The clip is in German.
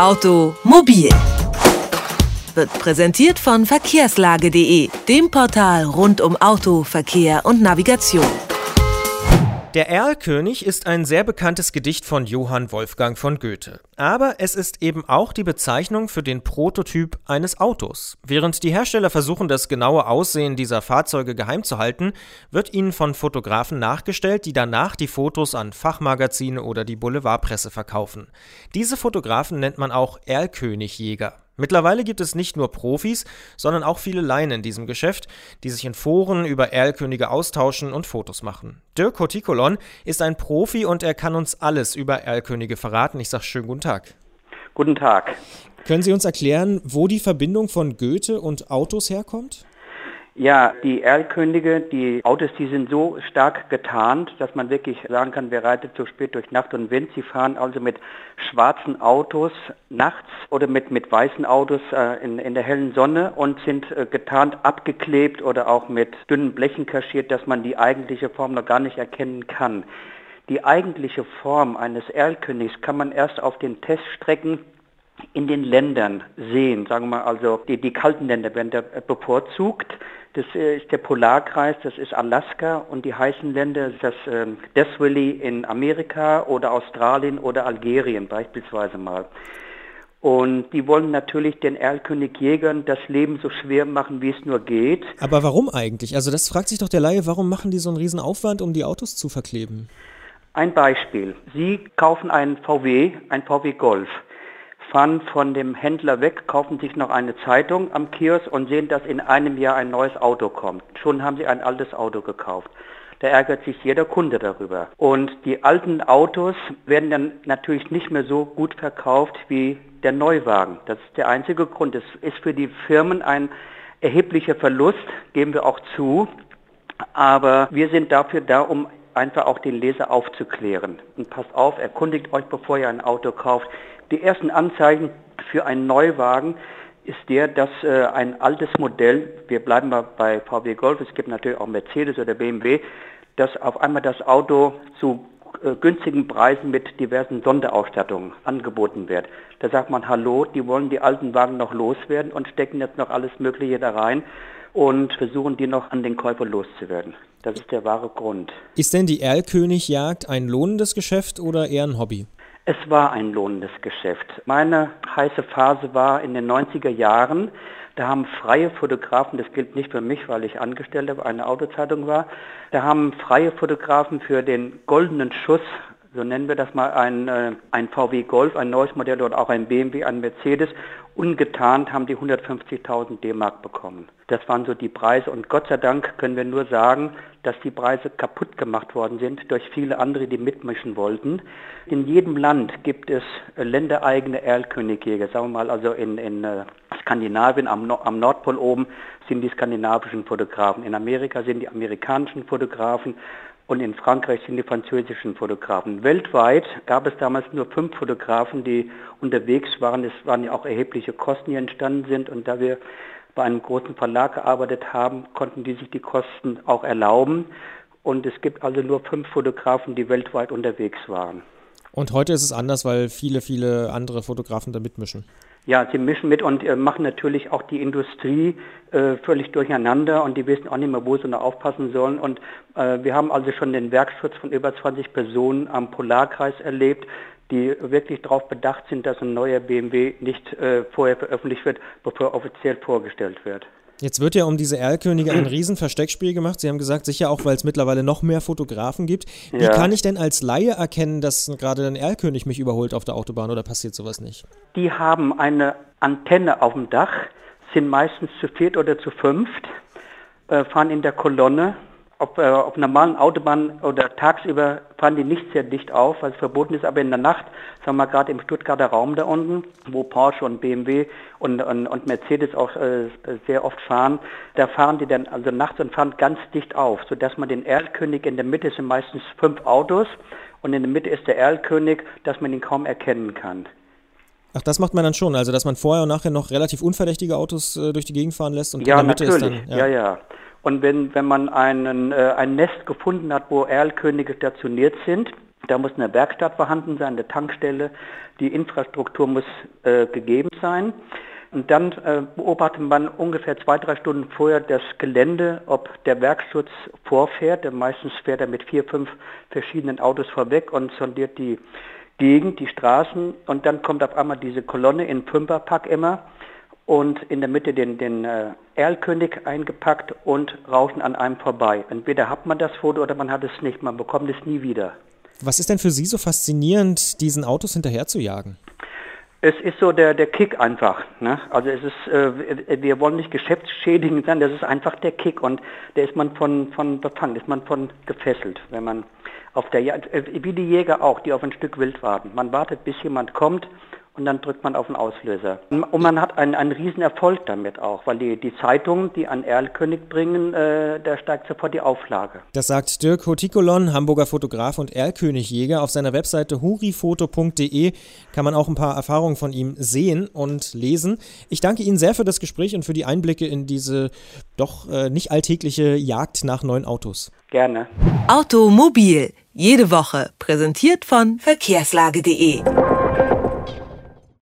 Automobil wird präsentiert von verkehrslage.de, dem Portal rund um Auto, Verkehr und Navigation. Der Erlkönig ist ein sehr bekanntes Gedicht von Johann Wolfgang von Goethe. Aber es ist eben auch die Bezeichnung für den Prototyp eines Autos. Während die Hersteller versuchen, das genaue Aussehen dieser Fahrzeuge geheim zu halten, wird ihnen von Fotografen nachgestellt, die danach die Fotos an Fachmagazine oder die Boulevardpresse verkaufen. Diese Fotografen nennt man auch Erlkönigjäger. Mittlerweile gibt es nicht nur Profis, sondern auch viele Laien in diesem Geschäft, die sich in Foren über Erlkönige austauschen und Fotos machen. Dirk Kotikolon ist ein Profi und er kann uns alles über Erlkönige verraten. Ich sage schönen guten Tag. Guten Tag. Können Sie uns erklären, wo die Verbindung von Goethe und Autos herkommt? Ja, die Erlkönige, die Autos, die sind so stark getarnt, dass man wirklich sagen kann, wer reitet so spät durch Nacht und Wind. Sie fahren also mit schwarzen Autos nachts oder mit, mit weißen Autos äh, in, in der hellen Sonne und sind äh, getarnt abgeklebt oder auch mit dünnen Blechen kaschiert, dass man die eigentliche Form noch gar nicht erkennen kann. Die eigentliche Form eines Erlkönigs kann man erst auf den Teststrecken in den Ländern sehen. Sagen wir mal also, die, die kalten Länder werden da bevorzugt. Das äh, ist der Polarkreis, das ist Alaska und die heißen Länder, das äh, Death Valley in Amerika oder Australien oder Algerien beispielsweise mal. Und die wollen natürlich den Erlkönig-Jägern das Leben so schwer machen, wie es nur geht. Aber warum eigentlich? Also das fragt sich doch der Laie, warum machen die so einen riesen Aufwand, um die Autos zu verkleben? Ein Beispiel. Sie kaufen einen VW, ein VW Golf fahren von dem Händler weg, kaufen sich noch eine Zeitung am Kiosk und sehen, dass in einem Jahr ein neues Auto kommt. Schon haben sie ein altes Auto gekauft. Da ärgert sich jeder Kunde darüber. Und die alten Autos werden dann natürlich nicht mehr so gut verkauft wie der Neuwagen. Das ist der einzige Grund. Es ist für die Firmen ein erheblicher Verlust, geben wir auch zu. Aber wir sind dafür da, um einfach auch den Leser aufzuklären. Und passt auf, erkundigt euch, bevor ihr ein Auto kauft, die ersten Anzeichen für einen Neuwagen ist der, dass äh, ein altes Modell, wir bleiben mal bei VW Golf, es gibt natürlich auch Mercedes oder BMW, dass auf einmal das Auto zu günstigen Preisen mit diversen Sonderausstattungen angeboten wird. Da sagt man, hallo, die wollen die alten Wagen noch loswerden und stecken jetzt noch alles Mögliche da rein und versuchen die noch an den Käufer loszuwerden. Das ist der wahre Grund. Ist denn die Erlkönigjagd ein lohnendes Geschäft oder eher ein Hobby? Es war ein lohnendes Geschäft. Meine heiße Phase war in den 90er Jahren. Da haben freie Fotografen, das gilt nicht für mich, weil ich Angestellter bei einer Autozeitung war, da haben freie Fotografen für den goldenen Schuss, so nennen wir das mal, ein, äh, ein VW Golf, ein neues Modell oder auch ein BMW, ein Mercedes Ungetarnt haben die 150.000 D-Mark bekommen. Das waren so die Preise und Gott sei Dank können wir nur sagen, dass die Preise kaputt gemacht worden sind durch viele andere, die mitmischen wollten. In jedem Land gibt es ländereigene Erlkönigjäger, sagen wir mal also in, in äh, Skandinavien am, am Nordpol oben sind die skandinavischen Fotografen, in Amerika sind die amerikanischen Fotografen, und in Frankreich sind die französischen Fotografen. Weltweit gab es damals nur fünf Fotografen, die unterwegs waren. Es waren ja auch erhebliche Kosten, die entstanden sind. Und da wir bei einem großen Verlag gearbeitet haben, konnten die sich die Kosten auch erlauben. Und es gibt also nur fünf Fotografen, die weltweit unterwegs waren. Und heute ist es anders, weil viele, viele andere Fotografen da mitmischen. Ja, sie mischen mit und äh, machen natürlich auch die Industrie äh, völlig durcheinander und die wissen auch nicht mehr, wo sie noch aufpassen sollen. Und äh, wir haben also schon den Werkschutz von über 20 Personen am Polarkreis erlebt, die wirklich darauf bedacht sind, dass ein neuer BMW nicht äh, vorher veröffentlicht wird, bevor er offiziell vorgestellt wird. Jetzt wird ja um diese Erlkönige ein riesen Versteckspiel gemacht. Sie haben gesagt, sicher auch, weil es mittlerweile noch mehr Fotografen gibt. Wie ja. kann ich denn als Laie erkennen, dass gerade ein Erlkönig mich überholt auf der Autobahn oder passiert sowas nicht? Die haben eine Antenne auf dem Dach, sind meistens zu viert oder zu fünft, äh, fahren in der Kolonne auf, äh, auf normalen Autobahnen oder tagsüber fahren die nicht sehr dicht auf, weil es verboten ist, aber in der Nacht, sagen wir gerade im Stuttgarter Raum da unten, wo Porsche und BMW und, und, und Mercedes auch äh, sehr oft fahren, da fahren die dann also nachts und fahren ganz dicht auf, sodass man den Erlkönig in der Mitte sind meistens fünf Autos und in der Mitte ist der Erlkönig, dass man ihn kaum erkennen kann. Ach, das macht man dann schon, also dass man vorher und nachher noch relativ unverdächtige Autos äh, durch die Gegend fahren lässt und ja, in der Mitte natürlich. ist dann. Ja, ja. ja. Und wenn, wenn man einen, äh, ein Nest gefunden hat, wo Erlkönige stationiert sind, Da muss eine Werkstatt vorhanden sein, eine Tankstelle. Die Infrastruktur muss äh, gegeben sein. Und dann äh, beobachtet man ungefähr zwei, drei Stunden vorher das Gelände, ob der Werkschutz vorfährt. Denn meistens fährt er mit vier, fünf verschiedenen Autos vorweg und sondiert die Gegend, die Straßen. Und dann kommt auf einmal diese Kolonne in Fünferpack immer und in der Mitte den, den äh, Erlkönig eingepackt und rauschen an einem vorbei. Entweder hat man das Foto oder man hat es nicht. Man bekommt es nie wieder. Was ist denn für Sie so faszinierend, diesen Autos hinterher zu jagen? Es ist so der, der Kick einfach. Ne? Also es ist, äh, wir wollen nicht geschäftsschädigend sein, das ist einfach der Kick und der ist man von, von befangen, ist man von gefesselt, wenn man auf der Jagd, äh, wie die Jäger auch, die auf ein Stück Wild warten. Man wartet, bis jemand kommt und dann drückt man auf den Auslöser. Und man hat einen, einen riesen Erfolg damit auch, weil die, die Zeitungen, die an Erlkönig bringen, äh, da steigt sofort die Auflage. Das sagt Dirk Hotikolon, Hamburger Fotograf und Erlkönigjäger. Auf seiner Webseite hurifoto.de kann man auch ein paar Erfahrungen von ihm sehen und lesen. Ich danke Ihnen sehr für das Gespräch und für die Einblicke in diese doch äh, nicht alltägliche Jagd nach neuen Autos. Gerne. Automobil, jede Woche, präsentiert von verkehrslage.de.